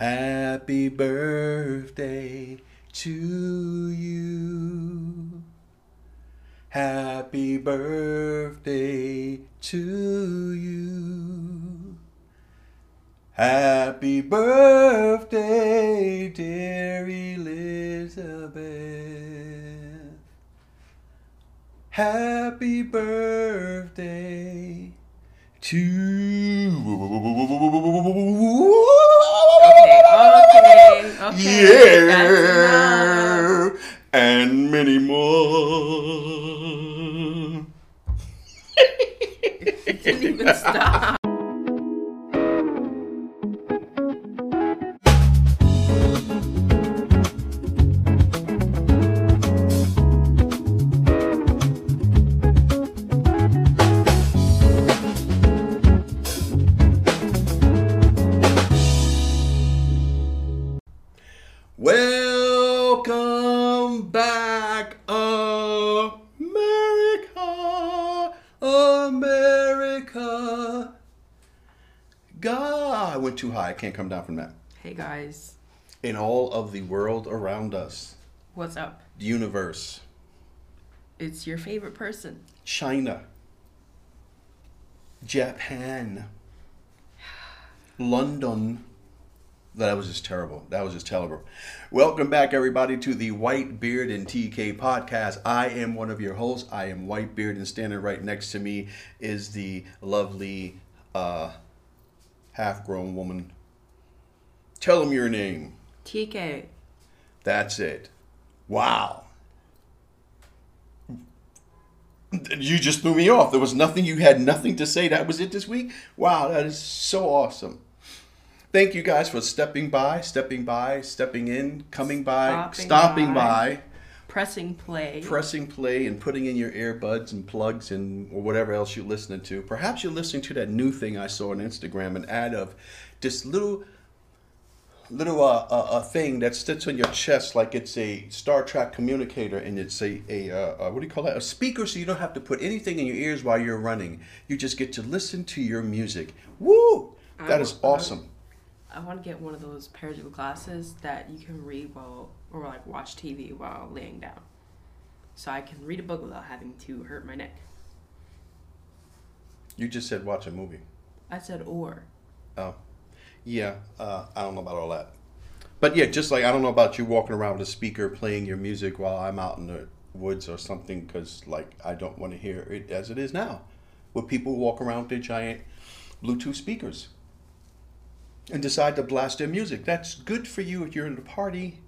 Happy birthday to you. Happy birthday to you. Happy birthday, dear Elizabeth. Happy birthday to Okay, okay, okay. Yeah, and many more. You didn't even stop. High. I can't come down from that. Hey guys, In all of the world around us, what's up? the universe, It's your favorite person. China, Japan, London. That was just terrible. That was just terrible. Welcome back, everybody, to the White Beard and TK podcast. I am one of your hosts. I am White Beard, and standing right next to me is the lovely, uh, half-grown woman. Tell him your name. TK. That's it. Wow. You just threw me off. There was nothing, you had nothing to say. That was it this week? Wow, that is so awesome. Thank you guys for stepping by, stepping by, stepping in, coming by, Stopping stopping by. by, Pressing play. pressing play, and putting in your earbuds and plugs and or whatever else you're listening to. Perhaps you're listening to that new thing I saw on Instagram, an ad of this little little uh, uh, a thing that sits on your chest like it's a Star Trek communicator, and it's a, a uh, uh, what do you call that? A speaker, so you don't have to put anything in your ears while you're running. You just get to listen to your music. Woo! That I is wa- I- awesome. I want to get one of those pairs of glasses that you can read while, or like watch TV while laying down. So I can read a book without having to hurt my neck. You just said watch a movie. I said or. Oh, yeah. Uh, I don't know about all that. But yeah, just like I don't know about you walking around with a speaker playing your music while I'm out in the woods or something, because like I don't want to hear it as it is now, where people walk around with their giant Bluetooth speakers and decide to blast their music. That's good for you if you're in a party.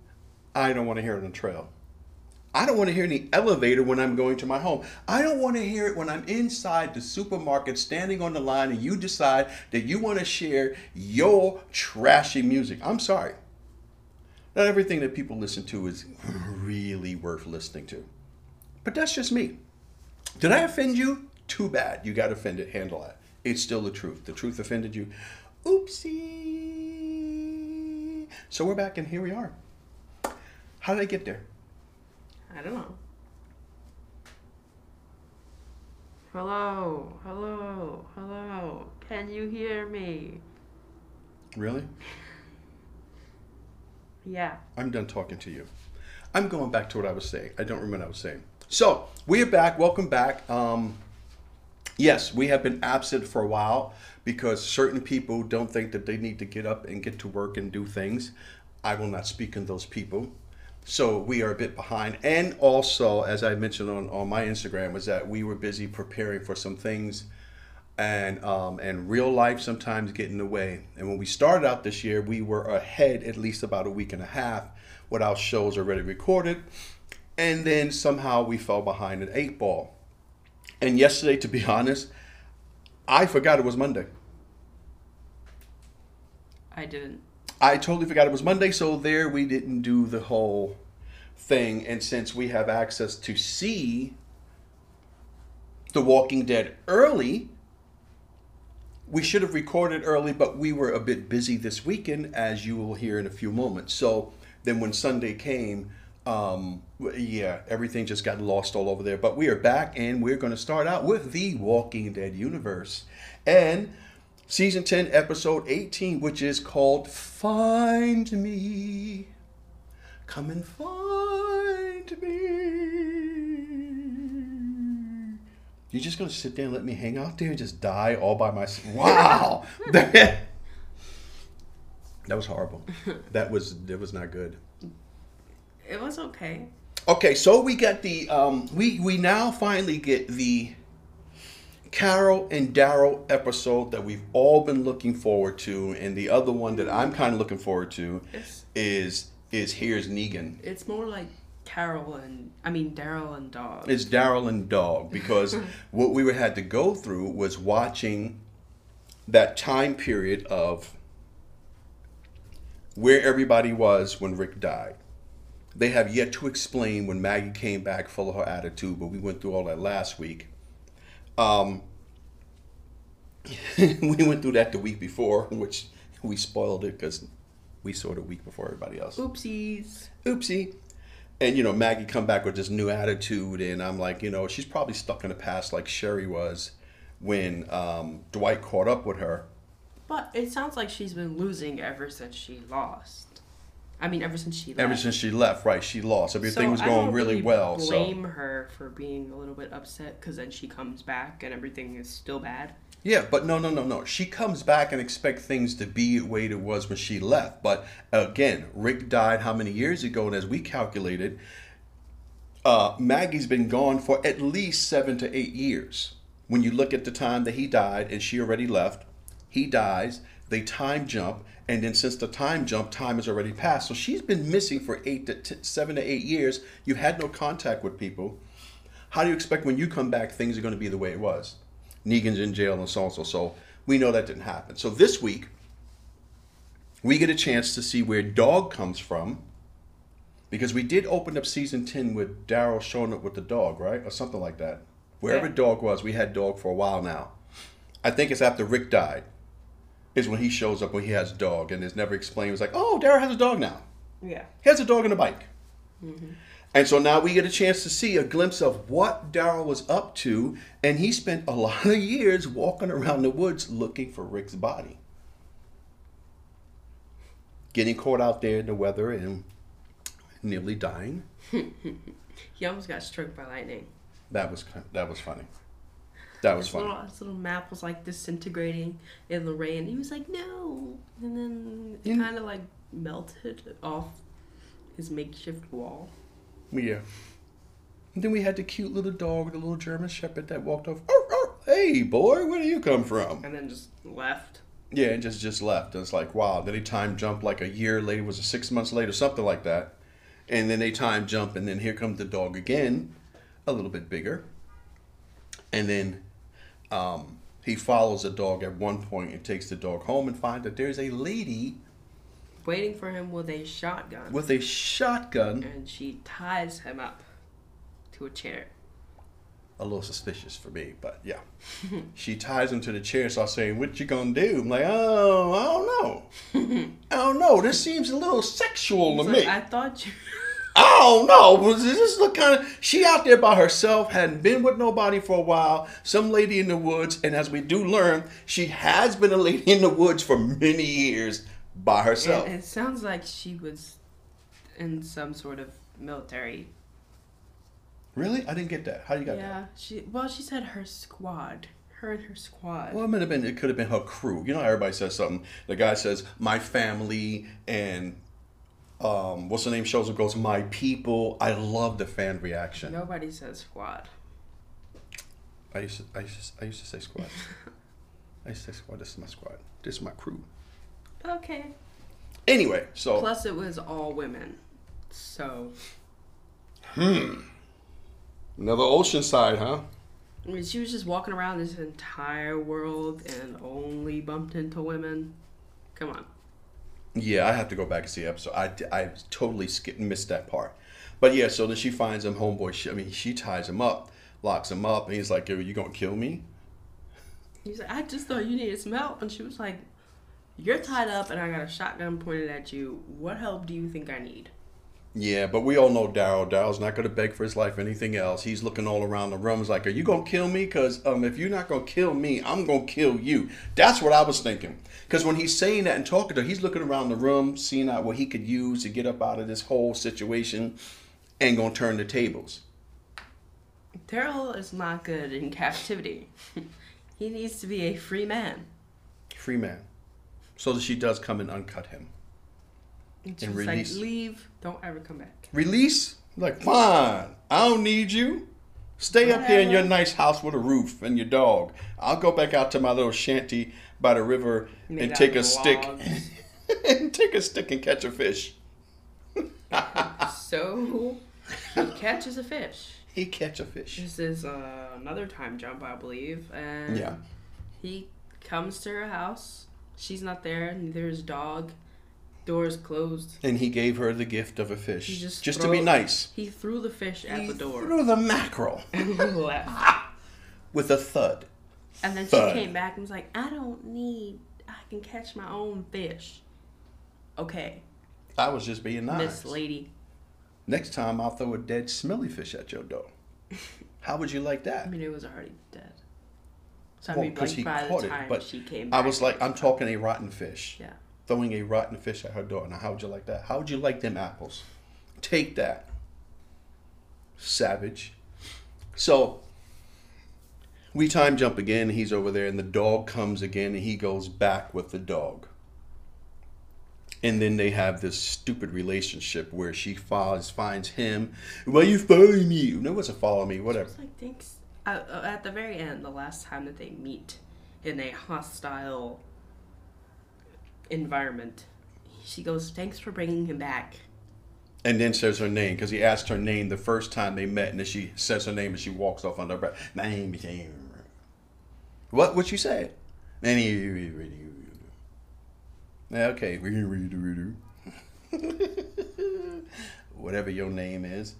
I don't want to hear it on the trail. I don't want to hear any elevator when I'm going to my home. I don't want to hear it when I'm inside the supermarket standing on the line and you decide that you want to share your trashy music. I'm sorry. Not everything that people listen to is really worth listening to. But that's just me. Did I offend you? Too bad. You got offended. Handle that. It's still the truth. The truth offended you. Oopsie. So we're back and here we are. How did I get there? I don't know. Hello, hello, hello. Can you hear me? Really? Yeah. I'm done talking to you. I'm going back to what I was saying. I don't remember what I was saying. So we are back. Welcome back. Um, yes, we have been absent for a while because certain people don't think that they need to get up and get to work and do things. I will not speak on those people. So we are a bit behind. And also, as I mentioned on, on my Instagram, was that we were busy preparing for some things and um, and real life sometimes get in the way. And when we started out this year, we were ahead at least about a week and a half with our shows already recorded, and then somehow we fell behind an eight ball. And yesterday, to be honest, I forgot it was Monday. I didn't. I totally forgot it was Monday, so there we didn't do the whole thing. And since we have access to see The Walking Dead early, we should have recorded early, but we were a bit busy this weekend, as you will hear in a few moments. So then when Sunday came, um, yeah, everything just got lost all over there. But we are back, and we're going to start out with the Walking Dead universe. And season 10, episode 18, which is called Find Me. Come and find me. You're just gonna sit there and let me hang out there and just die all by myself? Wow, that, was horrible. That was that was not good. It was okay. Okay, so we get the um, we we now finally get the Carol and Daryl episode that we've all been looking forward to, and the other one that I'm kind of looking forward to It's is is here's Negan. it's more like Carol and I mean Daryl and Dog. It's Daryl and Dog because what we had to go through was watching that time period of where everybody was when Rick died. They have yet to explain when Maggie came back full of her attitude, but we went through all that last week. Um, we went through that the week before, which we spoiled it because we saw it a week before everybody else Oopsies. oopsie. And you know, Maggie come back with this new attitude, and I'm like, you know, she's probably stuck in the past like Sherry was when um, Dwight caught up with her. But it sounds like she's been losing ever since she lost. I mean, ever since she left. Ever since she left, right? She lost. Everything So was going don't really, well. So Blame her for being a little bit upset because then she comes back and everything is still bad. Yeah, but no, no, no, no. She comes back and expect things to be the way it was when she left. But again, Rick died how many years ago? And as we calculated, uh, Maggie's been gone for at least seven to eight years. When you look at the time that he died and she already left, he dies, they time jump, and then since the time jump, time has already passed. So she's been missing for eight to t- seven to eight years. You had no contact with people. How do you expect when you come back things are going to be the way it was? Negan's in jail and so on so so. We know that didn't happen. So this week, we get a chance to see where Dog comes from because we did open up season 10 with Daryl showing up with the dog, right? Or something like that. Wherever Yeah. Dog was, we had Dog for a while now. I think it's after Rick died, is when he shows up when he has Dog and it's never explained. It's like, oh, Daryl has a dog now. Yeah. He has a dog and a bike. Mm-hmm. And so now we get a chance to see a glimpse of what Daryl was up to, and he spent a lot of years walking around the woods looking for Rick's body. Getting caught out there in the weather and nearly dying. He almost got struck by lightning. That was that was funny. That was his funny. little, his little map was like disintegrating in the rain. He was like, no. And then it In- kind of like melted off his makeshift wall. Yeah. And then we had the cute little dog, the little German Shepherd that walked off. "Arr, arr, hey boy, where do you come from? And then just left. Yeah, and just just left. And it's like, wow. Then they time jump like a year later, was it six months later, something like that. And then they time jump, and then here comes the dog again, a little bit bigger. And then um, he follows the dog at one point and takes the dog home and finds that there's a lady Waiting for him with a shotgun. with a shotgun. and she ties him up to a chair. A little suspicious for me, but yeah. she ties him to the chair, so I saying, What you gonna do? I'm like, Oh, I don't know. I don't know. This seems a little sexual to He's me. I thought you. Oh no! Was this look kind of? She out there by herself, hadn't been with nobody for a while. Some lady in the woods, and as we do learn, she has been a lady in the woods for many years by herself. And it sounds like she was in some sort of military. really? I didn't get that. How you got that? Yeah, she. Well, she said her squad. Her and her squad. Well, it might have been. It could have been her crew. You know, how everybody says something. The guy says, "My family," and um, what's the name? Shows up goes, "My people." I love the fan reaction. Nobody says squad. I used to, I used to, I used to say squad. I used to say squad. This is my squad. This is my crew. Okay. Anyway, so Plus, it was all women. So, Hmm. another Oceanside, huh? I mean, she was just walking around this entire world and only bumped into women. Come on. Yeah, I have to go back and see the episode. I, I totally skipped missed that part. But yeah, so then she finds him, homeboy. She, I mean, she ties him up, locks him up, and he's like, "Are you gonna kill me?" He's like, I just thought you needed some help. And she was like, You're tied up and I got a shotgun pointed at you. What help do you think I need? Yeah, but we all know Daryl. Daryl's not going to beg for his life or anything else. He's looking all around the room. He's like, "Are you going to kill me? Because um, if you're not going to kill me, I'm going to kill you." That's what I was thinking. Because when he's saying that and talking to her, he's looking around the room, seeing out what he could use to get up out of this whole situation, and going to turn the tables. Daryl is not good in captivity. he needs to be a free man. Free man. So that she does come and uncut him. And just release. like leave, don't ever come back. Release? Like, fine. I don't need you. Stay up here in your nice house with a roof and your dog. I'll go back out to my little shanty by the river Made and take a of stick and take a stick and catch a fish. So he catches a fish. He catch a fish. This is uh, another time jump, I believe, and Yeah. he comes to her house. She's not there. Neither is dog. Door's closed. And he gave her the gift of a fish. He Just, just to be nice. He threw the fish at the door Threw the mackerel and left. with a thud. And then she came back and was like, "I don't need. I can catch my own fish." Okay, I was just being nice. Miss Lady. Next time I'll throw a dead smelly fish at your door. How would you like that? I mean, it was already dead. So I Well, mean, 'cause like by caught the it, time but she came I was like, I'm talking a rotten fish. Yeah. Throwing a rotten fish at her door. Now, how would you like that? How would you like them apples? Take that. Savage. So, we time jump again. He's over there, and the dog comes again, and he goes back with the dog. And then they have this stupid relationship where she follows, finds him. Why you following me? No, it wasn't following me. Whatever. It's like thanks. Uh, uh, at the very end, the last time that they meet in a hostile environment, she goes, "Thanks for bringing him back." and then says her name because he asked her name the first time they met, and then she says her name and she walks off under her breath. My name. What? What you say? Okay. Whatever your name is.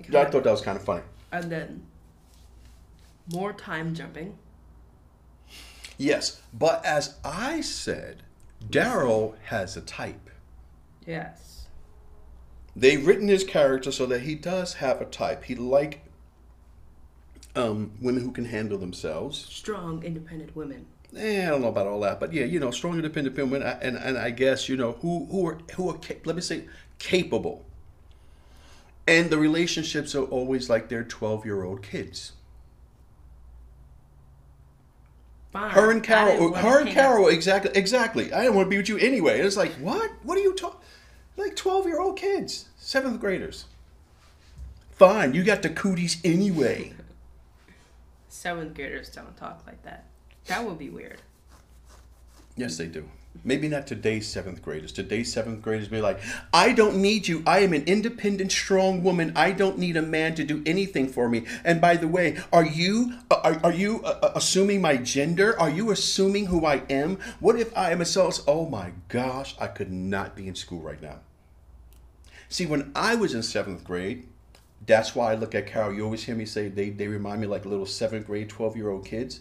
I thought that was kind of funny. And then more time jumping. Yes, but as I said, Daryl has a type. Yes. They've written his character so that he does have a type. He like um, women who can handle themselves. Strong, independent women. Eh, I don't know about all that, but yeah, you know, strong, independent women, and and I guess you know who who are who are let me say capable. And the relationships are always like their twelve year old kids. Fine. Her and Carol, her and out- Carol, exactly, exactly. I didn't want to be with you anyway. It's like, what? What are you talking? Like twelve year old kids, seventh graders. Fine, you got the cooties anyway. Seventh graders don't talk like that. That would be weird. Yes, they do. Maybe not today's seventh graders. Today's seventh graders be like, I don't need you. I am an independent, strong woman. I don't need a man to do anything for me. And by the way, are you are, are you uh, uh, assuming my gender? Are you assuming who I am? What if I am a self? Oh my gosh, I could not be in school right now. See, when I was in seventh grade, that's why I look at Carol. You always hear me say they, they remind me like little seventh grade, 12 year old kids.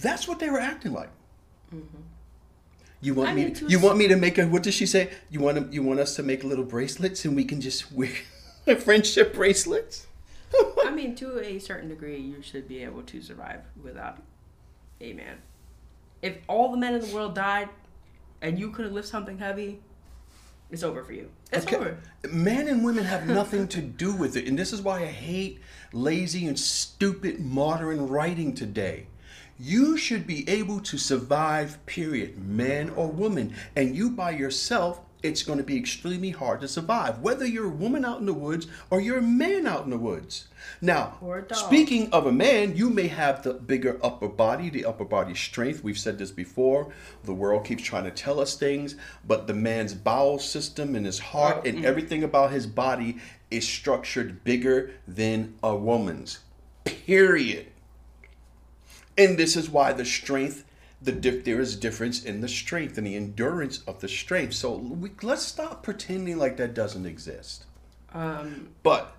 That's what they were acting like. You want I me? to you want me to make a? What does she say? You want to, You want us to make little bracelets and we can just wear friendship bracelets? I mean, to a certain degree, you should be able to survive without a man. If all the men in the world died and you couldn't lift something heavy, it's over for you. It's Okay. over. Men and women have nothing to do with it. And this is why I hate lazy and stupid modern writing today. You should be able to survive, period, man or woman. And you by yourself, it's going to be extremely hard to survive, whether you're a woman out in the woods or you're a man out in the woods. Now, Or a dog. speaking of a man, you may have the bigger upper body, the upper body strength. We've said this before. The world keeps trying to tell us things, but the man's bowel system and his heart Oh, and mm. everything about his body is structured bigger than a woman's. Period. And this is why the strength, the dif- there is difference in the strength and the endurance of the strength. So we, let's stop pretending like that doesn't exist. Um, But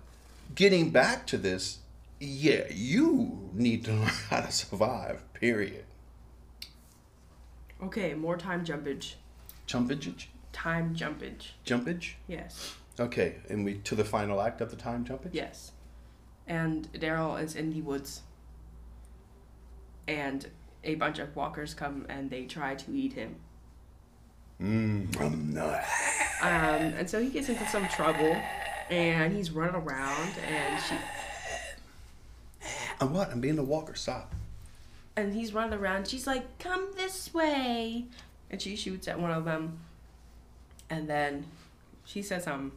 getting back to this, yeah, you need to learn how to survive. Period. okay, more time jumpage. Jumpage. time jumpage. Jumpage. Yes. Okay, and we to the final act of the time jumpage. Yes. And Daryl is in the woods. And a bunch of walkers come and they try to eat him. Mm. Um, no. Um, and so he gets into some trouble and he's running around and she I'm what? I'm being the walker. Stop. and he's running around. She's like, "Come this way," and she shoots at one of them, and then she says something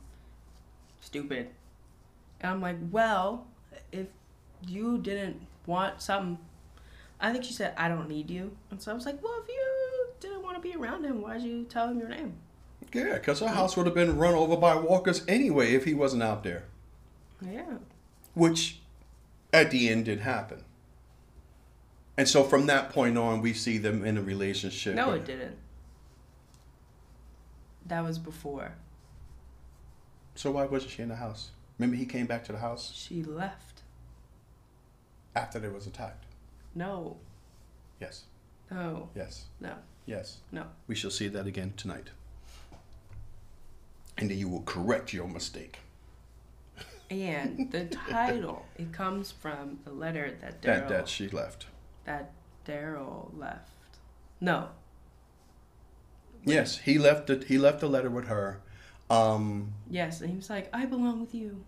stupid, and I'm like, "Well, if you didn't want something, I think she said I don't need you," and so I was like, "Well, if you didn't want to be around him, why'd you tell him your name?" Yeah, because her house would have been run over by walkers anyway if he wasn't out there. Yeah, Which, at the end, did happen. And so from that point on, we see them in a relationship. no, it didn't. That was before So why wasn't she in the house? Remember, he came back to the house she left. after they was attacked. No, Yes, no, yes, no, yes. no. We shall see that again tonight. And then you will correct your mistake. And the title, it comes from a letter that That Daryl that she left. that Daryl left. No, Yes, he left it. He left a letter with her. Um, yes, and he was like, "I belong with you."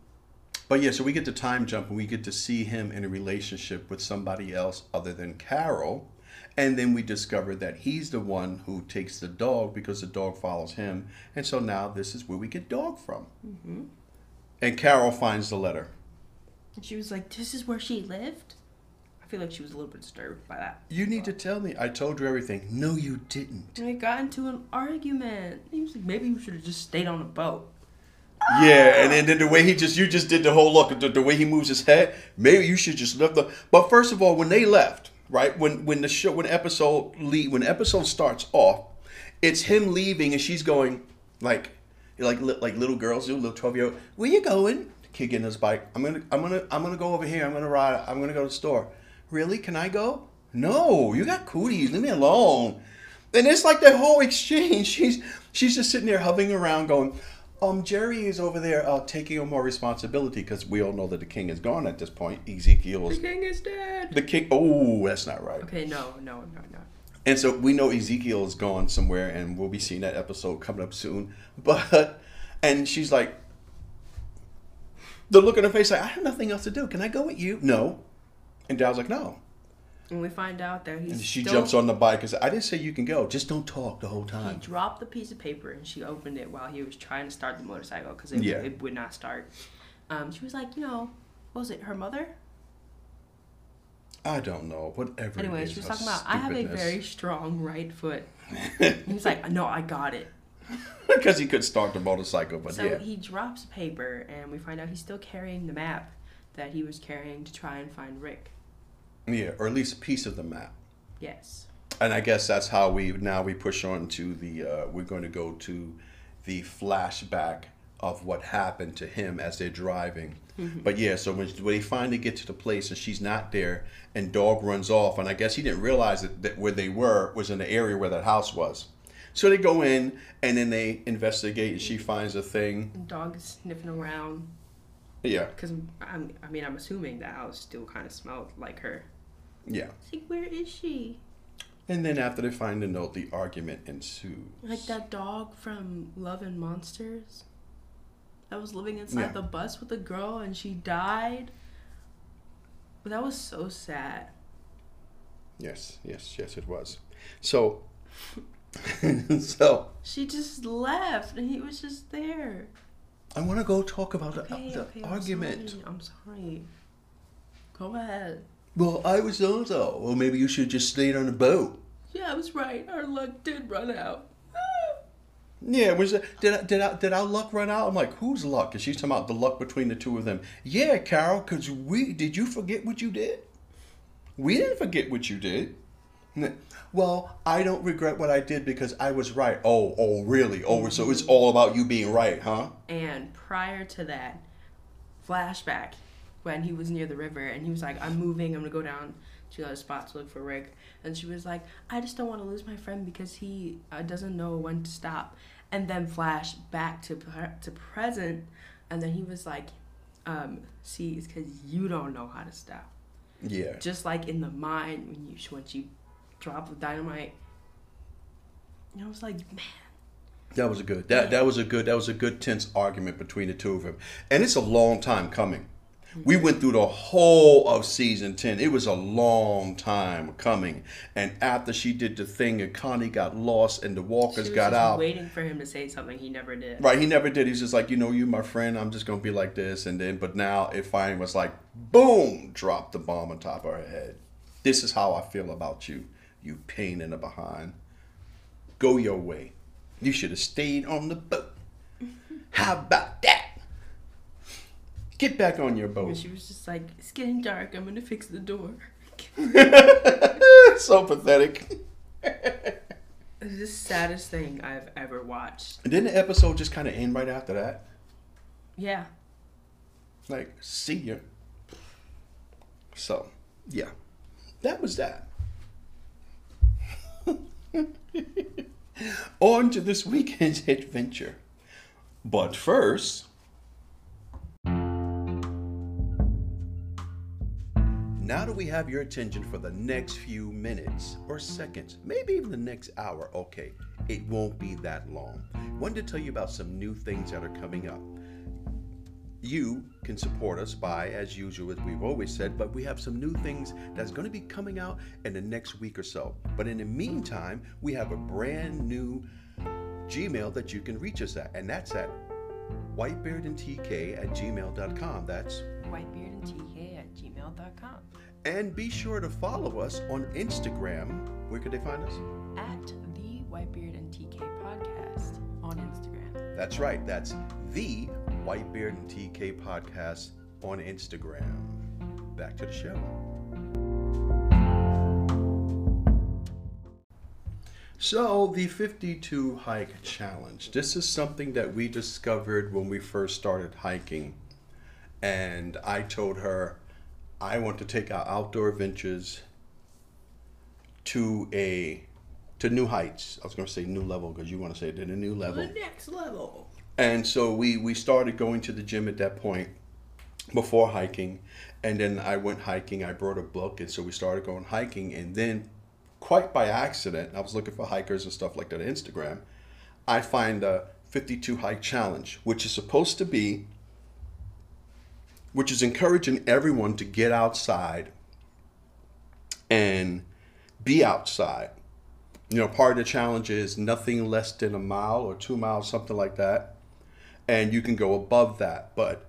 But yeah, so we get to time jump and we get to see him in a relationship with somebody else other than Carol. And then we discover that he's the one who takes the dog because the dog follows him. And so now this is where we get dog from. hmm And Carol finds the letter. And she was like, "This is where she lived." I feel like she was a little bit disturbed by that. You need to tell me. I told you everything. No, you didn't. And they got into an argument. He was like, "Maybe you should have just stayed on the boat." Yeah, and then, then the way he just you just did the whole look the, the way he moves his head. Maybe you should just lift the. But first of all, when they left, right when when the show when episode lead when episode starts off, it's him leaving and she's going like like li- like little girls do, little twelve year old. Where you going? Kid getting his bike. I'm gonna I'm gonna I'm gonna go over here. I'm gonna ride. I'm gonna go to the store. Really? Can I go? No, you got cooties. Leave me alone. And it's like the whole exchange. She's she's just sitting there hovering around, going, "Um, Jerry is over there uh, taking on more responsibility because we all know that the king is gone at this point. Ezekiel The king is dead. the king. Oh, that's not right. Okay, no, no, no, no. And so we know Ezekiel is gone somewhere, and we'll be seeing that episode coming up soon. But and she's like, the look on her face like, I have nothing else to do. Can I go with you? No. And Dow's like, no. And we find out that he's And she still- jumps on the bike and says, I didn't say you can go. Just don't talk the whole time." He dropped the piece of paper and she opened it while he was trying to start the motorcycle because it, Yeah. it would not start. Um, she was like, you know, what was it her mother? I don't know. Whatever. Anyway, she was talking about I have a very strong right foot. He's like, no, I got it. because he could start the motorcycle, but so yeah. he drops paper and we find out he's still carrying the map that he was carrying to try and find Rick. Yeah, or at least a piece of the map. Yes. And I guess that's how we now we push on to the uh, we're going to go to the flashback of what happened to him as they're driving. But yeah, so when, when they finally get to the place and she's not there, and dog runs off, and I guess he didn't realize that, that where they were was in the area where that house was. So they go in and then they investigate, and she finds a thing. Dog is sniffing around Yeah, because I'm, I mean, I'm assuming the house still kind of smelled like her. Yeah. It's like, where is she? And then after they find the note, the argument ensues. Like that dog from Love and Monsters that was living inside Yeah. the bus with the girl and she died. But that was so sad. Yes, yes, yes, it was. So, so She just left and he was just there. I want to go talk about the, Okay, the okay, I'm argument. sorry, I'm sorry. Go ahead. Well, I was also. Well, maybe you should have just stayed on the boat. Yeah, I was right. Our luck did run out. Yeah, was it, did I, did I, did our luck run out? I'm like, whose luck? And she's talking about the luck between the two of them. Yeah, Carol, because we did you forget what you did? We didn't forget what you did. Well, I don't regret what I did because I was right. Oh, oh, really? Oh, so it's all about you being right, huh? And prior to that, flashback when he was near the river and he was like, I'm moving, I'm gonna go down to another spot to look for Rick. And she was like, I just don't want to lose my friend because he uh, doesn't know when to stop. and then flash back to pre- to present, and then he was like, um, "See, it's because you don't know how to stop." Yeah. Just like in the mind when you once you drop the dynamite. And I was like, man, That was a good. That that was a good. That was a good tense argument between the two of them, and it's a long time coming. We went through the whole of season ten. It was a long time coming, and after she did the thing, and Connie got lost, and the walkers got out. waiting for him to say something he never did. Right, he never did. He's just like, you know, you my friend. I'm just gonna be like this, and then, but now it finally was like, boom, dropped the bomb on top of her head. This is how I feel about you, you pain in the behind. Go your way. You should have stayed on the boat. How about that? Get back on your boat. And she was just like, it's getting dark. I'm gonna fix the door. so pathetic. It's the saddest thing I've ever watched. And then the episode just kind of end right after that. Yeah. Like, see ya. So, yeah, that was that. On to this weekend's adventure. But first, now that we have your attention for the next few minutes or seconds, maybe even the next hour, okay, it won't be that long. Wanted to tell you about some new things that are coming up. You can support us by, as usual, as we've always said, but we have some new things that's going to be coming out in the next week or so. But in the meantime, we have a brand new Gmail that you can reach us at, and that's at whitebeardandtk at gmail.com. That's Whitebeardandtk at gmail.com. and be sure to follow us on Instagram. Where could they find us? At the Whitebeard and TK podcast on Instagram. That's right. That's the Whitebeard and TK podcast on Instagram. Back to the show. So, the 52 hike challenge. This is something that we discovered when we first started hiking. And I told her I want to take our outdoor adventures to a to new heights. I was going to say new level because you want to say it at a new level. The next level. And so we we started going to the gym at that point before hiking, and then I went hiking. I brought a book, and so we started going hiking. And then, quite by accident, I was looking for hikers and stuff like that on Instagram. I find a 52 hike challenge, which is supposed to be, which is encouraging everyone to get outside and be outside. You know, part of the challenge is nothing less than a mile or two miles, something like that. And you can go above that, but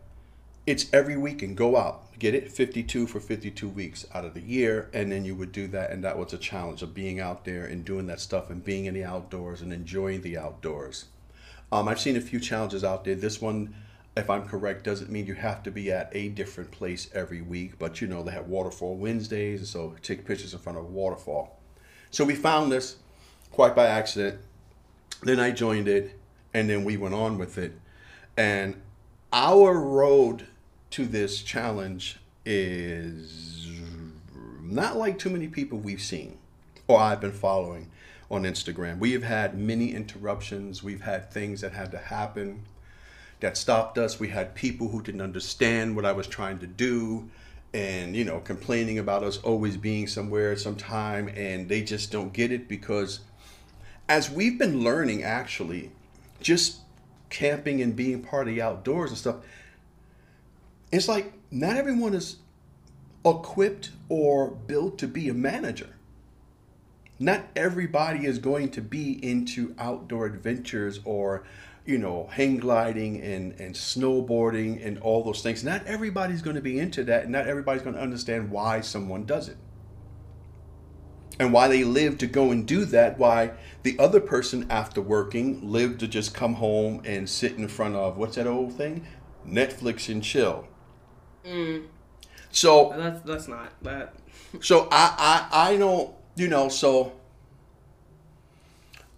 it's every week and go out. Get it? 52 for 52 weeks out of the year. And then you would do that. And that was a challenge of being out there and doing that stuff and being in the outdoors and enjoying the outdoors. Um, I've seen a few challenges out there. This one, if I'm correct, doesn't mean you have to be at a different place every week. But you know, they have waterfall Wednesdays. And so take pictures in front of a waterfall. So we found this quite by accident. Then I joined it, and then we went on with it. And our road to this challenge is not like too many people we've seen or I've been following on Instagram. We have had many interruptions. We've had things that had to happen that stopped us. We had people who didn't understand what I was trying to do and, you know, complaining about us always being somewhere at some time and they just don't get it because as we've been learning actually just camping and being part of the outdoors and stuff, it's like not everyone is equipped or built to be a manager. Not everybody is going to be into outdoor adventures or, you know, hang gliding and, and snowboarding and all those things. Not everybody's going to be into that. And not everybody's going to understand why someone does it and why they live to go and do that why the other person after working lived to just come home and sit in front of what's that old thing netflix and chill mm. so That's that's not that. so I, I i don't you know so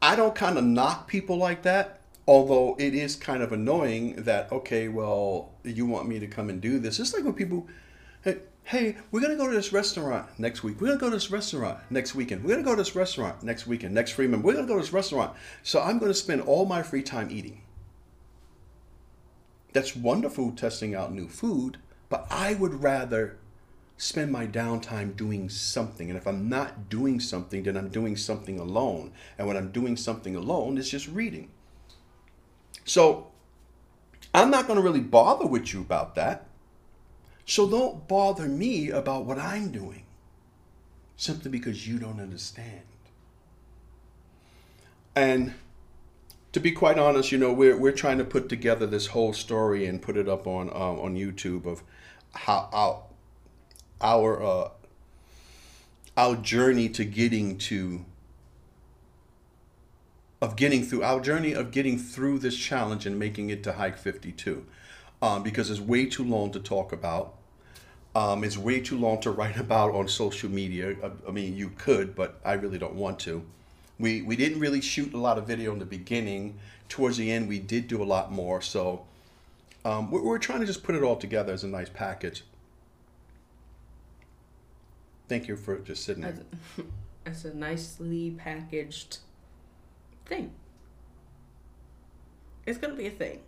i don't kind of knock people like that although it is kind of annoying that okay well you want me to come and do this it's like when people hey, hey, we're gonna go to this restaurant next week. We're gonna go to this restaurant next weekend. We're gonna go to this restaurant next weekend. Next free Freeman, we're gonna go to this restaurant. So I'm gonna spend all my free time eating. That's wonderful testing out new food, but I would rather spend my downtime doing something. And if I'm not doing something, then I'm doing something alone. And when I'm doing something alone, it's just reading. So I'm not going to really bother with you about that. So don't bother me about what I'm doing simply because you don't understand. And to be quite honest, you know, we're, we're trying to put together this whole story and put it up on um, on YouTube of how our our uh, our journey to getting to of getting through our journey of getting through this challenge and making it to hike 52 um, because it's way too long to talk about. Um, it's way too long to write about on social media. I, I mean you could but i really don't want to. We we didn't really shoot a lot of video in the beginning. Towards the end we did do a lot more so um, we're, we're trying to just put it all together as a nice package. Thank you for just sitting there. As, as a nicely packaged thing. It's gonna be a thing.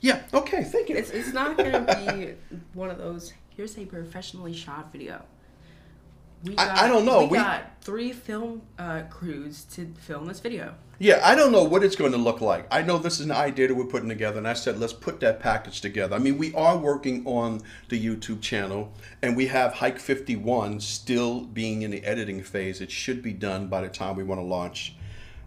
yeah okay thank you It's it's not gonna be one of those. Here's a professionally shot video. We I- I don't know, We, we- got three film uh, crews to film this video. Yeah, I don't know what it's going to look like. I know this is an idea that we're putting together, and I said let's put that package together. I mean, we are working on the YouTube channel, and we have Hike 51 still being in the editing phase. It should be done by the time we want to launch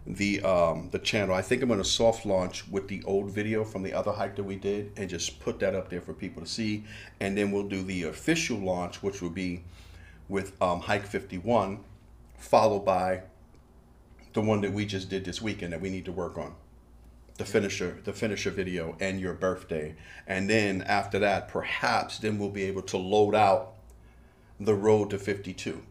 the um, the channel. I think I'm going to soft launch with the old video from the other hike that we did, and just put that up there for people to see, and then we'll do the official launch, which will be with um, Hike 51, followed by the one that we just did this weekend that we need to work on. The finisher the finisher video and your birthday. And then after that perhaps then we'll be able to load out the road to 52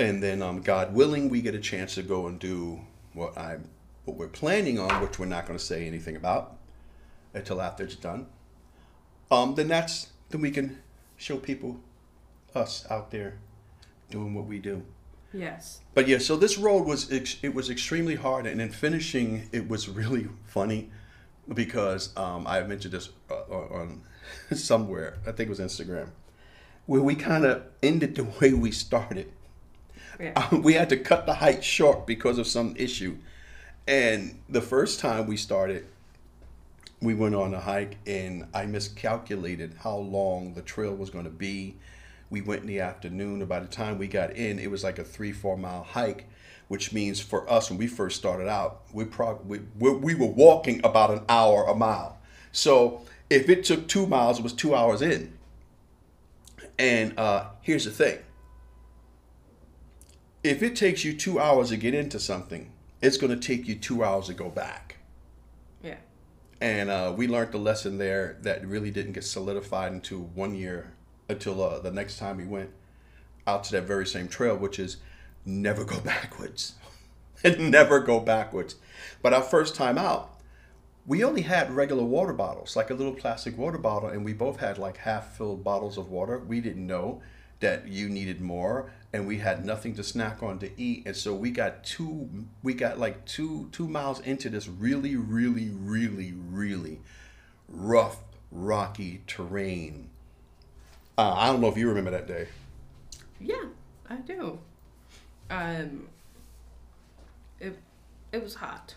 and then um, god willing we get a chance to go and do what i what we're planning on which we're not going to say anything about until after it's done um, then that's then we can show people us out there doing what we do Yes. but yeah, so this road was ex- it was extremely hard, and in finishing, it was really funny because um, I mentioned this uh, on on somewhere. I think it was Instagram, where we kind of ended the way we started. Yeah. We had to cut the hike short because of some issue, and the first time we started, we went on a hike, and I miscalculated how long the trail was going to be. We went in the afternoon, and by the time we got in, it was like a three, four mile hike, which means for us when we first started out, we probably we, we were walking about an hour a mile. So if it took two miles, it was two hours in. And uh, here's the thing: if it takes you two hours to get into something, it's going to take you two hours to go back. Yeah. And uh, we learned the lesson there that really didn't get solidified into one year until uh, the next time we went out to that very same trail, which is never go backwards. never go backwards. But our first time out, we only had regular water bottles, like a little plastic water bottle, and we both had like half filled bottles of water. We didn't know that you needed more, and we had nothing to snack on to eat, and so we got two, we got like two two miles into this really, really, really, really rough, rocky terrain. Uh, I don't know if you remember that day. Yeah, I do. Um, it it was hot.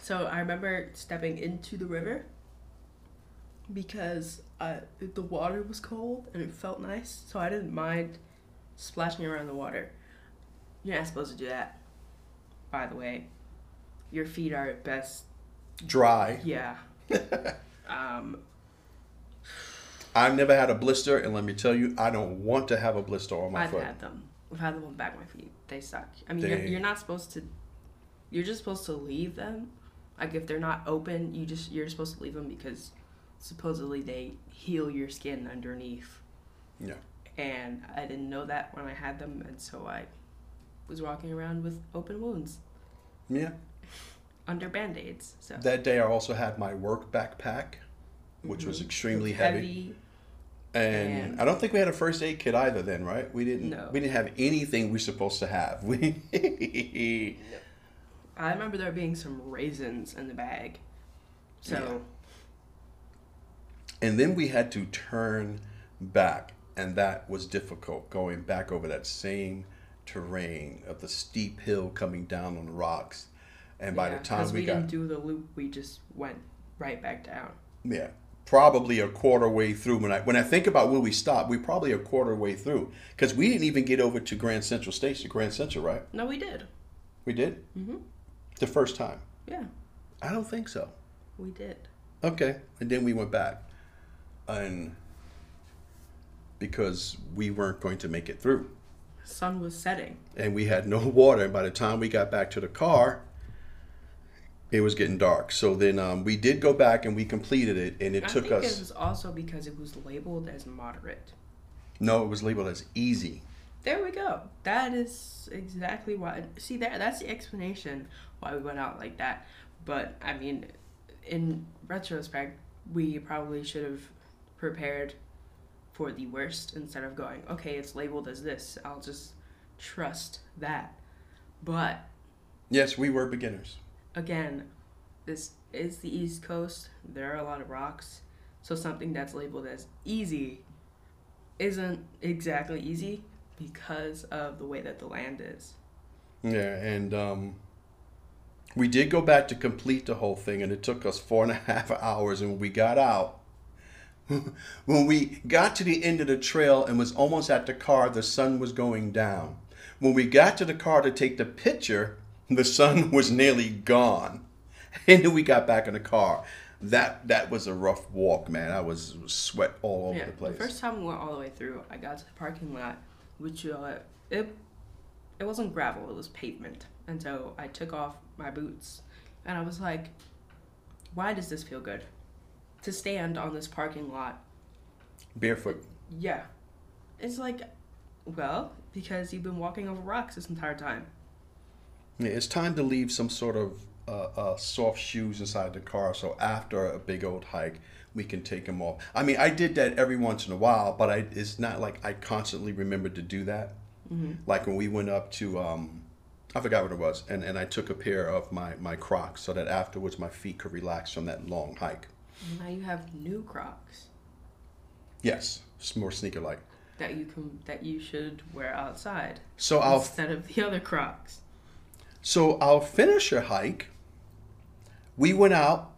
So I remember stepping into the river because uh, the water was cold and it felt nice, so I didn't mind splashing around the water. You're not supposed to do that, by the way. Your feet are at best, Dry. yeah. um, I've never had a blister, and let me tell you, I don't want to have a blister on my foot. I've had them. I've had them on the back of my feet. They suck. I mean, you're, you're not supposed to. You're just supposed to leave them. Like if they're not open, you just you're supposed to leave them because supposedly they heal your skin underneath. Yeah. And I didn't know that when I had them, and so I was walking around with open wounds Yeah. under band aids. So That day, I also had my work backpack, which was Mhm. extremely It's heavy. And, and- I don't think we had a first aid kit either then, right? We didn't. No. We didn't have anything we are supposed to have. We. I remember there being some raisins in the bag. So and then we had to turn back, and that was difficult going back over that same terrain of the steep hill coming down on the rocks. And by yeah, the time we, we got didn't do the loop, we just went right back down. yeah, probably a quarter way through. When I when I think about where we stopped, we probably a quarter way through because we didn't even get over to Grand Central Station, Grand Central, right? No, we did. We did hmm the first time. Yeah, I don't think so. we did. Okay, and then we went back, and because we weren't going to make it through, Sun was setting. and we had no water. And by the time we got back to the car, it was getting dark. So then um, we did go back and we completed it, and it I took think us. it was also because it was labeled as moderate. No, it was labeled as easy. There we go. That is exactly why. See, that that's the explanation why we went out like that. But I mean, in retrospect, we probably should have prepared for the worst instead of going, okay, it's labeled as this. I'll just trust that. But Yes, we were beginners. again, this is the East Coast. There are a lot of rocks. So something that's labeled as easy isn't exactly easy because of the way that the land is. Yeah, and um, we did go back to complete the whole thing, and it took us four and a half hours. And when we got out, when we got to the end of the trail and was almost at the car, the sun was going down. When we got to the car to take the picture, the sun was nearly gone. And then we got back in the car. That that was a rough walk, man. I was, sweat all over yeah, the place. The first time we went all the way through, I got to the parking lot, which uh, it it wasn't gravel, it was pavement, and so I took off my boots, and I was like, "Why does this feel good?" To stand on this parking lot Barefoot. Yeah. It's like, well, because you've been walking over rocks this entire time. Yeah, it's time to leave some sort of uh, uh, soft shoes inside the car. So after a big old hike, we can take them off. I mean, I did that every once in a while, but I, it's not like I constantly remembered to do that. Mm-hmm. Like when we went up to, um, I forgot what it was, and, and I took a pair of my, my Crocs so that afterwards my feet could relax from that long hike. Now you have new Crocs Yes, it's more sneaker like. that you can that you should wear outside So I'll instead of the other Crocs. So I'll finish finisher hike, we went out.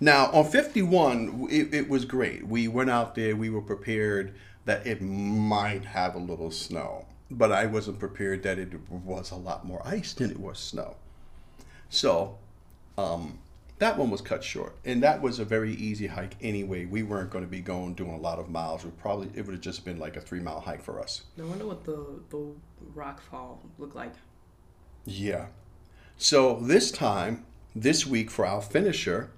Now on 51, it, it was great. We went out there, we were prepared that it might have a little snow, but I wasn't prepared that it was a lot more ice than it was snow. So um, that one was cut short, and that was a very easy hike anyway. We weren't going to be going doing a lot of miles. We probably it would have just been like a three mile hike for us. No wonder what the the rock fall looked like. Yeah. So this time, this week for our finisher,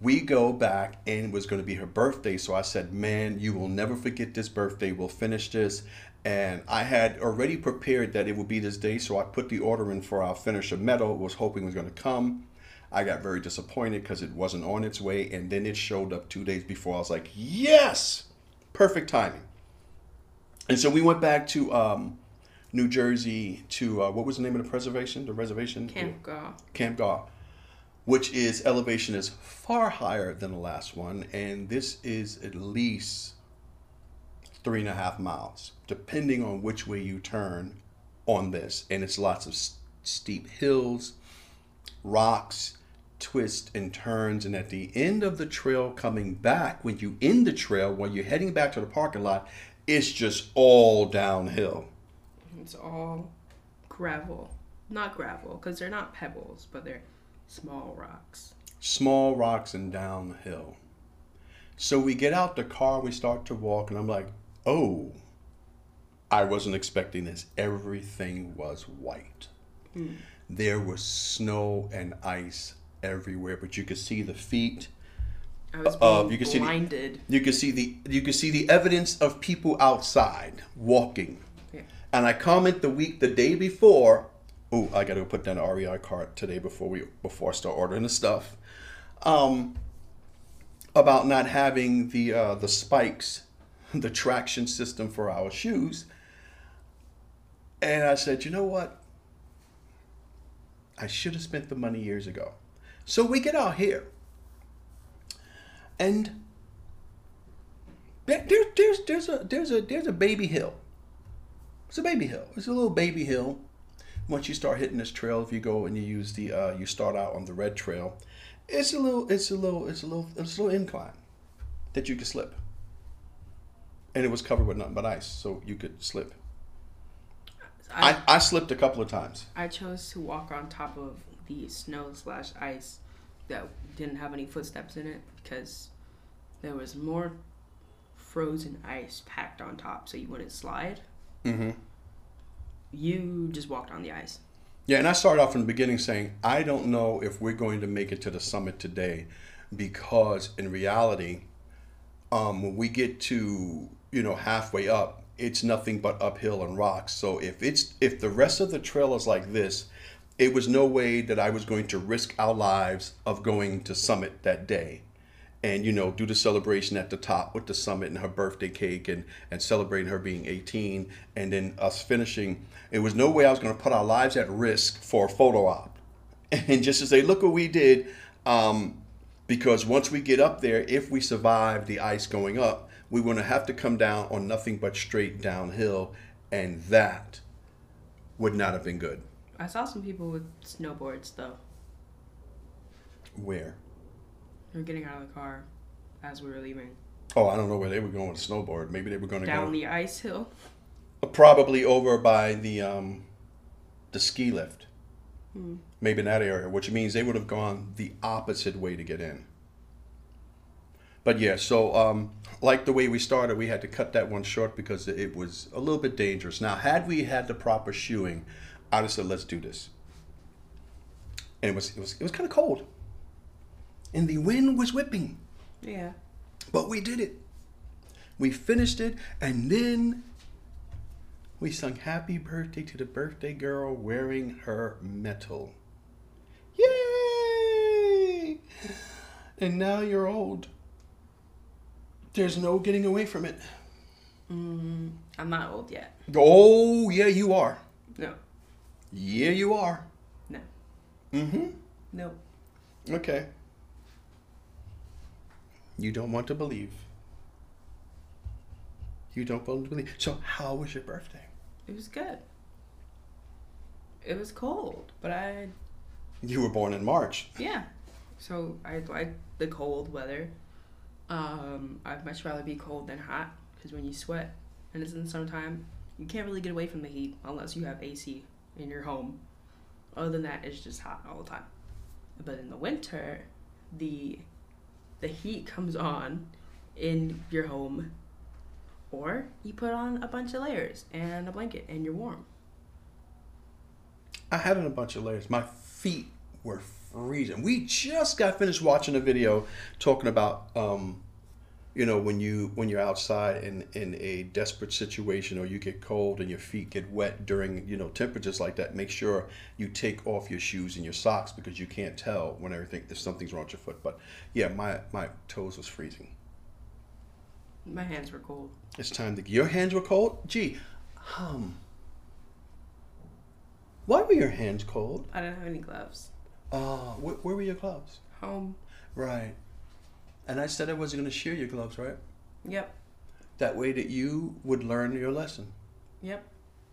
we go back and it was going to be her birthday. So I said, Man, you will never forget this birthday. We'll finish this. And I had already prepared that it would be this day. So I put the order in for our finisher medal, was hoping it was going to come. I got very disappointed because it wasn't on its way. And then it showed up two days before. I was like, Yes! Perfect timing. And so we went back to um, New Jersey to uh, what was the name of the preservation? The reservation? Camp Gaw. Camp Gaw, which is elevation is far higher than the last one, and this is at least three and a half miles, depending on which way you turn on this. And it's lots of s- steep hills, rocks, twists and turns. And at the end of the trail coming back, when you end the trail, when you're heading back to the parking lot, it's just all downhill. It's all gravel. Not gravel, because they're not pebbles, but they're small rocks. small rocks and downhill. So we get out the car, we start to walk, and I'm like, oh, I wasn't expecting this. Everything was white. Hmm. There was snow and ice everywhere, but you could see the feet. I was Uh, being you can see the- You could see the you could see the evidence of people outside walking. Yeah. And I comment the week the day before. Oh, I got to put down an REI cart today before we before I start ordering the stuff. Um, about not having the uh, the spikes, the traction system for our shoes. And I said, you know what? I should have spent the money years ago. So we get out here, and there, there, there's there's a there's a there's a baby hill. It's a baby hill. It's a little baby hill. Once you start hitting this trail, if you go and you use the uh, you start out on the red trail, it's a little it's a little it's a little it's a little incline that you could slip. And it was covered with nothing but ice, so you could slip. I, I, I slipped a couple of times. I chose to walk on top of the snow slash ice that didn't have any footsteps in it because there was more frozen ice packed on top so you wouldn't slide. Mm-hmm. You just walked on the ice. Yeah, and I started off in the beginning saying, I don't know if we're going to make it to the summit today because in reality, um, when we get to, you know, halfway up, it's nothing but uphill and rocks. So if it's if the rest of the trail is like this, it was no way that I was going to risk our lives of going to summit that day. And you know do the celebration at the top with the summit and her birthday cake and and celebrating her being 18 and then us finishing. It was no way i was going to put our lives at risk for a photo op. And just to say look what we did um, because once we get up there if we survive the ice going up we're going to have to come down on nothing but straight downhill. And that would not have been good I saw some people with snowboards though. where They were getting out of the car as we were leaving. oh i don't know where they were going with snowboard maybe they were going to go Down go the ice hill. probably over by the um, the ski lift, Hmm. maybe in that area, which means they would have gone the opposite way to get in. But yeah, so um, like the way we started, we had to cut that one short because it was a little bit dangerous. Now, had we had the proper shoeing, I'd have said, "Let's do this." And it was it was it was kind of cold, and the wind was whipping. Yeah. But we did it. We finished it, and then we sung happy birthday to the birthday girl wearing her medal. Yay! And now you're old. There's no getting away from it. Mm, I'm not old yet. Oh, yeah, you are. No. Yeah, you are. No. Mm-hmm. No. Okay. You don't want to believe. You don't want to believe. So, how was your birthday? It was good. It was cold, but I You were born in March. yeah. So I like the cold weather. Um, I'd much rather be cold than hot because when you sweat and it's in the summertime, you can't really get away from the heat unless you have AC in your home. Other than that, it's just hot all the time. But in the winter, the the heat comes on in your home, or you put on a bunch of layers and a blanket and you're warm. I had on a bunch of layers. My feet were freezing. We just got finished watching a video talking about, um, you know, when you when you're outside in in a desperate situation or you get cold and your feet get wet during you know temperatures like that. Make sure you take off your shoes and your socks because you can't tell when everything if something's wrong with your foot. But yeah, my my toes was freezing. My hands were cold. It's time to. Your hands were cold. Gee, um. Why were your hands cold? I didn't have any gloves. Uh, wh- where were your gloves? Home. Right. And I said I wasn't going to share your gloves, right? Yep. That way that you would learn your lesson. Yep.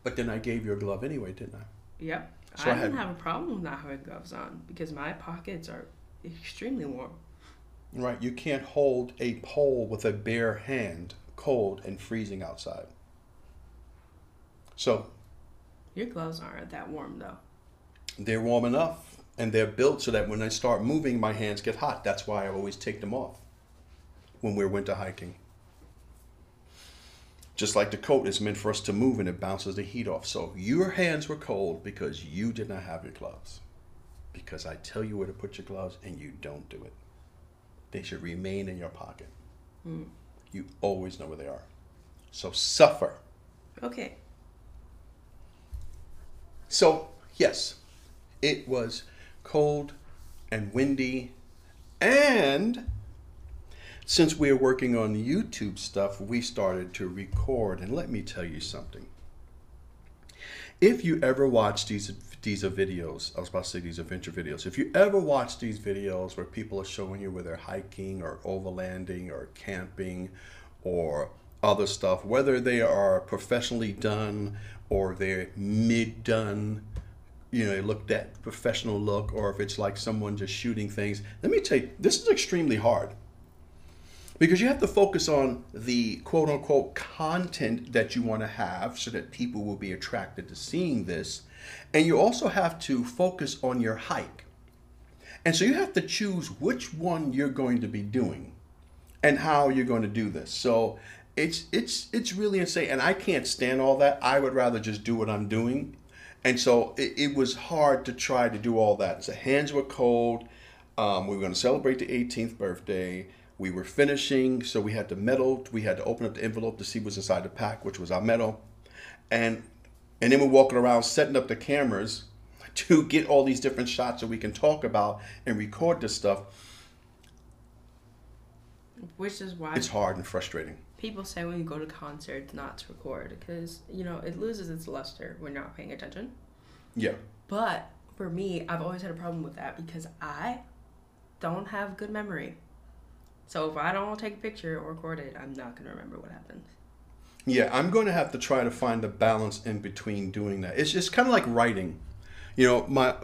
But then I gave you a glove anyway, didn't I? Yep. So I I didn't had- have a problem with not having gloves on because my pockets are extremely warm. Right. You can't hold a pole with a bare hand, cold and freezing outside. So Your gloves aren't that warm though. they're warm enough and they're built so that when I start moving, my hands get hot. That's why I always take them off when we're winter hiking. Just like the coat is meant for us to move and it bounces the heat off. So your hands were cold because you did not have your gloves. Because I tell you where to put your gloves and you don't do it. They should remain in your pocket. Hmm. You always know where they are. So suffer. Okay. So, yes, it was cold and windy, and since we are working on YouTube stuff, we started to record. And let me tell you something. If you ever watch these these videos, I was about to say these adventure videos. If you ever watch these videos where people are showing you where they're hiking or overlanding or camping or other stuff, whether they are professionally done or they're mid done, you know, look that professional look, or if it's like someone just shooting things. Let me tell you, this is extremely hard because you have to focus on the quote unquote content that you want to have so that people will be attracted to seeing this. And you also have to focus on your hike. And so you have to choose which one you're going to be doing and how you're going to do this. So it's it's it's really insane and I can't stand all that. I would rather just do what I'm doing. And so it, it was hard to try to do all that. So hands were cold. Um, we were going to celebrate the 18th birthday we were finishing, so we had to medal. We had to open up the envelope to see what's inside the pack, which was our medal, and and then we're walking around setting up the cameras to get all these different shots that we can talk about and record this stuff. Which is why it's hard and frustrating. People say when you go to concerts not to record because you know it loses its luster when you're not paying attention. Yeah. But for me, I've always had a problem with that because I don't have good memory. So if I don't take a picture or record it, I'm not going to remember what happened. Yeah, I'm going to have to try to find the balance in between doing that. It's just kind of like writing. You know, my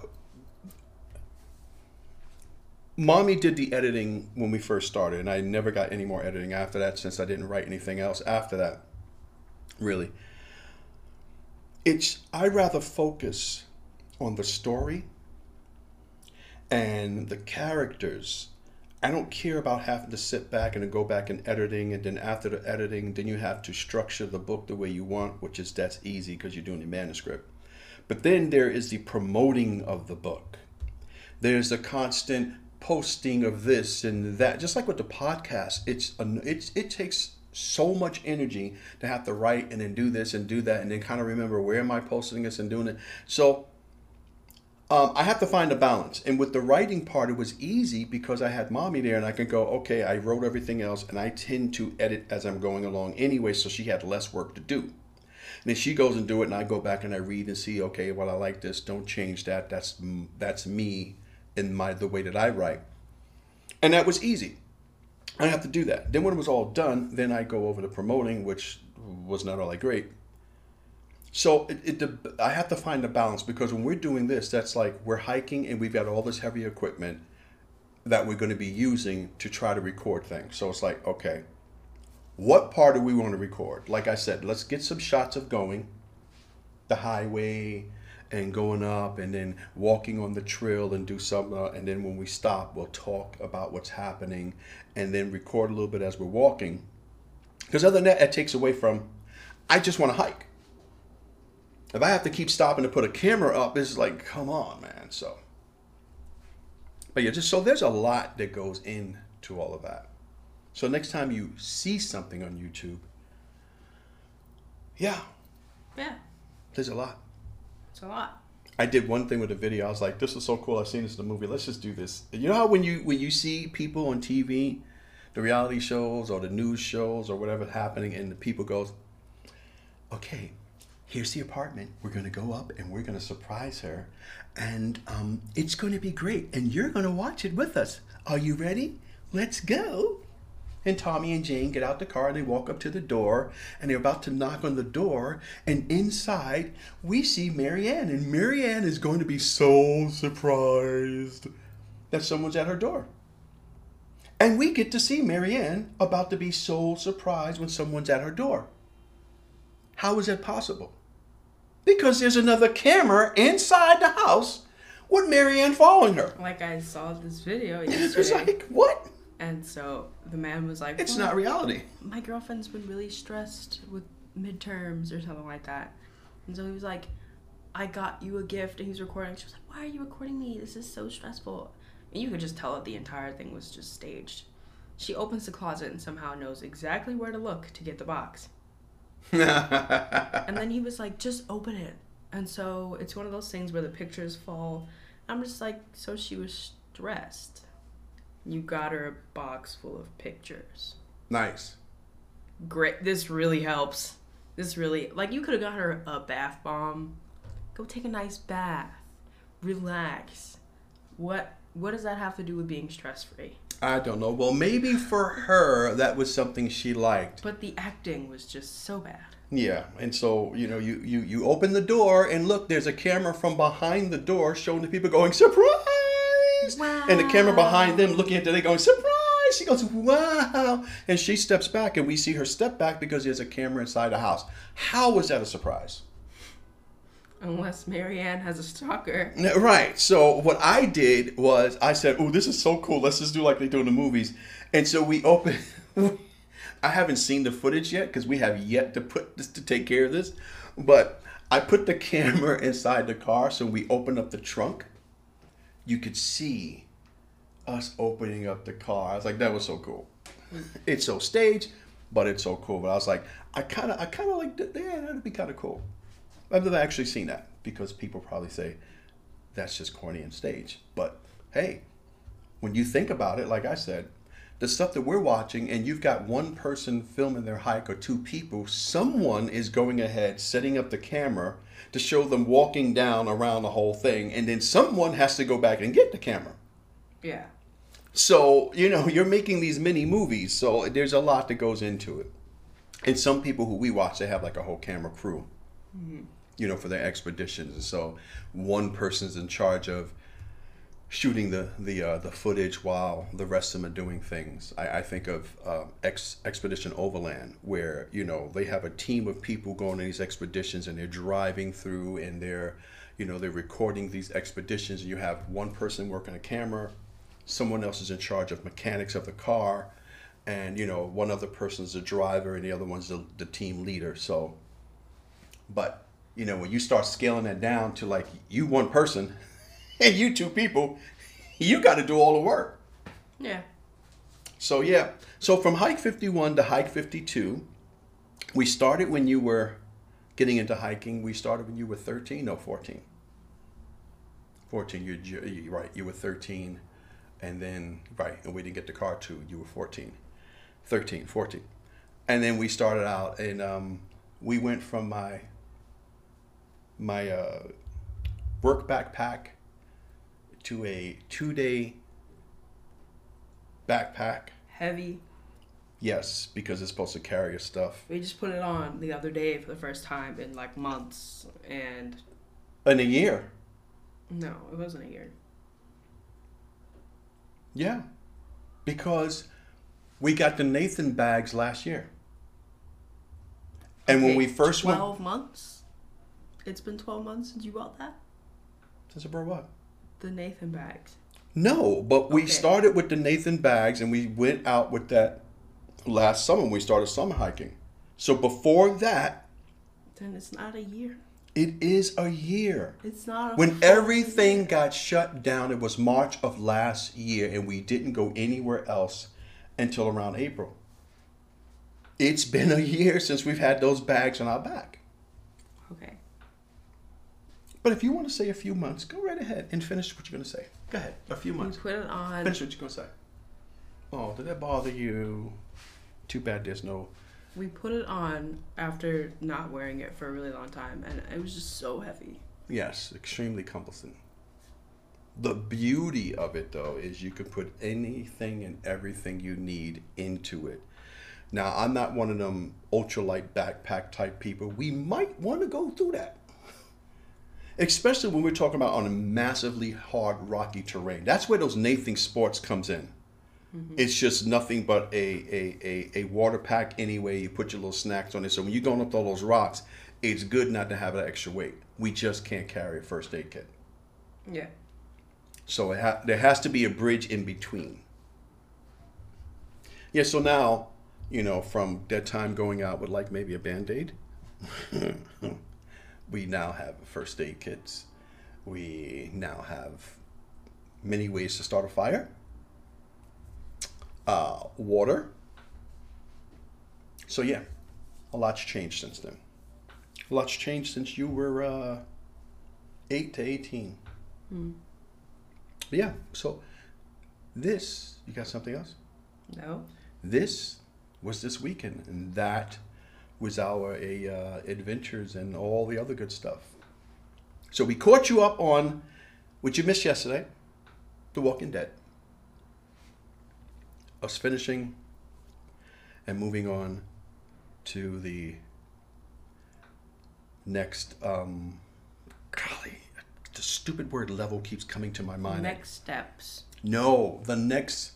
mommy did the editing when we first started, and I never got any more editing after that since I didn't write anything else after that. Really. It's I rather focus on the story and the characters I don't care about having to sit back and go back and editing, and then after the editing, then you have to structure the book the way you want, which is that's easy because you're doing the manuscript. But then there is the promoting of the book. There's a constant posting of this and that, just like with the podcast. It's it's it takes so much energy to have to write and then do this and do that and then kind of remember where am I posting this and doing it. So um, I have to find a balance. And with the writing part, it was easy because I had mommy there and I could go, okay, I wrote everything else and I tend to edit as I'm going along anyway, so she had less work to do. And then she goes and do it and I go back and I read and see, okay, well, I like this. Don't change that. That's that's me in my the way that I write. And that was easy. I have to do that. Then when it was all done, then I go over to promoting, which was not all that great. So it, it, I have to find a balance because when we're doing this, that's like we're hiking and we've got all this heavy equipment that we're going to be using to try to record things. So it's like, okay, what part do we want to record? Like I said, let's get some shots of going, the highway, and going up, and then walking on the trail and do some. Uh, and then when we stop, we'll talk about what's happening, and then record a little bit as we're walking. Because other than that, it takes away from. I just want to hike if I have to keep stopping to put a camera up, it's like, come on, man. So, but yeah, just so there's a lot that goes into all of that. So next time you see something on YouTube, yeah, yeah, there's a lot. It's a lot. I did one thing with a video. I was like, "This is so cool! I've seen this in the movie. Let's just do this." You know how when you when you see people on TV, the reality shows or the news shows or whatever happening, and the people goes, "Okay, here's the apartment. We're to go up and we're to surprise her. And um, it's to be great. And you're to watch it with us. Are you ready? Let's go. And Tommy and Jane get out the car. And they walk up to the door and they're about to knock on the door. And inside, we see Marianne. And Marianne is going to be so surprised that someone's at her door. And we get to see Marianne about to be so surprised when someone's at her door. How is that possible? Because there's another camera inside the house with Marianne following her. Like I saw this video yesterday. it's like, what? And so the man was like, It's well, not reality. My girlfriend's been really stressed with midterms or something like that. And so he was like, I got you a gift. And he's recording. She was like, Why are you recording me? This is so stressful. And you could just tell that the entire thing was just staged. She opens the closet and somehow knows exactly where to look to get the box and then he was like, just open it. And so it's one of those things where the pictures fall. I'm just like, so she was stressed. You got her a box full of pictures. Nice. Great. This really helps. This really like you could have got her a bath bomb. Go take a nice bath. Relax. What what does that have to do with being stress free? I don't know. Well, maybe for her that was something she liked. But the acting was just so bad. Yeah, and so you know, you you you open the door and look, there's a camera from behind the door showing the people going surprise, and the camera behind them looking at them, they going surprise. She goes wow, and she steps back, and we see her step back because there's a camera inside the house. How was that a surprise? Unless Marianne has a stalker. Right. So what I did was I said, "Oh, this is so cool. Let's just do like they do in the movies." And so we open. I haven't seen the footage yet because we have yet to put this to take care of this. But I put the camera inside the car, so we open up the trunk. You could see us opening up the car. I was like, that was so cool. It's so staged, but it's so cool. But I was like, I kind of, I kind of like, that. yeah, that'd be kind of cool. I've never actually seen that because people probably say that's just corny and stage. But hey, when you think about it, like I said, the stuff that we're watching, and you've got one person filming their hike or two people, someone is going ahead setting up the camera to show them walking down around the whole thing, and then someone has to go back and get the camera. Yeah. So, you know, you're making these mini movies, so there's a lot that goes into it. And some people who we watch, they have like a whole camera crew, mm-hmm. you know, for their expeditions. And so one person's in charge of shooting the the uh, the footage while the rest of them are doing things. I, I think of uh, Ex, Expedition Overland, where you know they have a team of people going on these expeditions and they're driving through and they're you know they're recording these expeditions. And you have one person working a camera, someone else is in charge of mechanics of the car, and you know one other person's the driver and the other one's the, the team leader. So, but you know when you start scaling that down to like you one person and you two people, you got to do all the work. Yeah. So yeah, so from hike 51 to hike 52, we started when you were getting into hiking. We started when you were 13, no 14. 14, you're, you're right, you were 13, and then right, and we didn't get the car too. You were 14, 13, 14, and then we started out, and um, we went from my my uh, work backpack to a two day backpack. Heavy. Yes, because it's supposed to carry your stuff. We just put it on the other day for the first time in like months, and In a year. no, it wasn't a year. Yeah. Because we got the Nathan bags last year. And when Okay, we first went. twelve months. It's been twelve months since you bought that. Since I brought what? The Nathan bags. No, but we Okay. started with the Nathan bags and we went out with that last summer when we started summer hiking. So before that, Then it's not a year. it is a year. It's not. A When everything year. got shut down, it was March of last year, and we didn't go anywhere else until around April. It's been a year since we've had those bags on our back. But if you want to say a few months, go right ahead and finish what you're going to say. Go ahead. A few months. We months. put it on. Finish what you're going to say. Oh, did that bother you? Too bad there's no. We put it on after not wearing it for a really long time, and it was just so heavy. Yes, extremely cumbersome. The beauty of it, though, is you can put anything and everything you need into it. Now, I'm not one of them ultralight backpack type people. We might want to go through that. Especially when we're talking about on a massively hard, rocky terrain. That's where those Nathan Sports comes in. Mm-hmm. It's just nothing but a, a, a, a water pack anyway. You put your little snacks on it. So when you're going up all those rocks, it's good not to have that extra weight. We just can't carry a first aid kit. Yeah. So it ha- there has to be a bridge in between. Yeah, so now, you know, from that time going out with like maybe a band aid, we now have first aid kits. We now have many ways to start a fire, uh, water. So, yeah, a lot's changed since then. A lot's changed since you were uh, 8 to 18. But yeah, so this, you got something else? No. This was this weekend, and that was our a, uh, adventures and all the other good stuff. So we caught you up on what you missed yesterday, The Walking Dead. Us finishing and moving on to the next. Um, golly, the stupid word level keeps coming to my mind. Next steps. No, the next,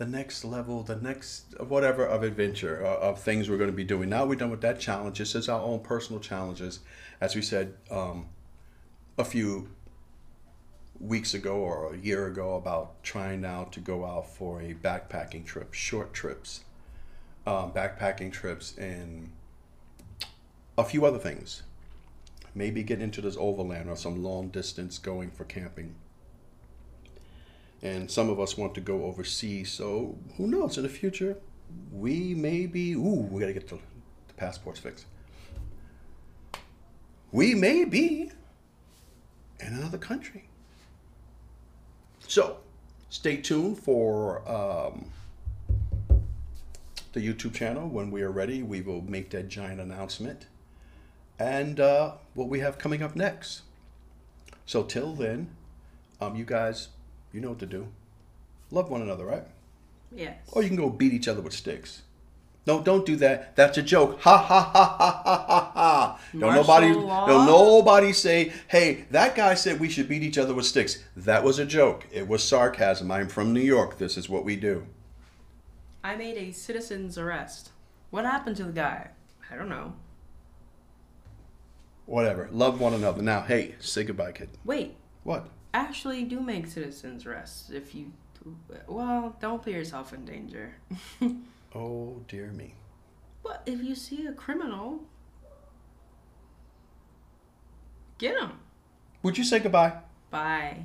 the next level, the next whatever of adventure uh, of things we're going to be doing. Now we're done with that challenge. This is our own personal challenges, as we said um, a few weeks ago or a year ago about trying now to go out for a backpacking trip, short trips, um, backpacking trips, and a few other things. Maybe get into this overland or some long distance going for camping and some of us want to go overseas. So who knows? In the future, we may be. Ooh, we gotta get the, the passports fixed. We may be in another country. So stay tuned for um, the YouTube channel. When we are ready, we will make that giant announcement and uh, what we have coming up next. So till then, um, you guys you know what to do. Love one another, right? Yes. Or you can go beat each other with sticks. No, don't do that. That's a joke. Ha ha ha ha ha ha ha. Don't nobody law? don't nobody say, hey, that guy said we should beat each other with sticks. That was a joke. It was sarcasm. I'm from New York. This is what we do. I made a citizen's arrest. What happened to the guy? I don't know. Whatever. Love one another. Now, hey, say goodbye, kid. Wait, What? Actually do make citizens arrests if you well don't put yourself in danger Oh dear me. but if you see a criminal get him Would you say goodbye? bye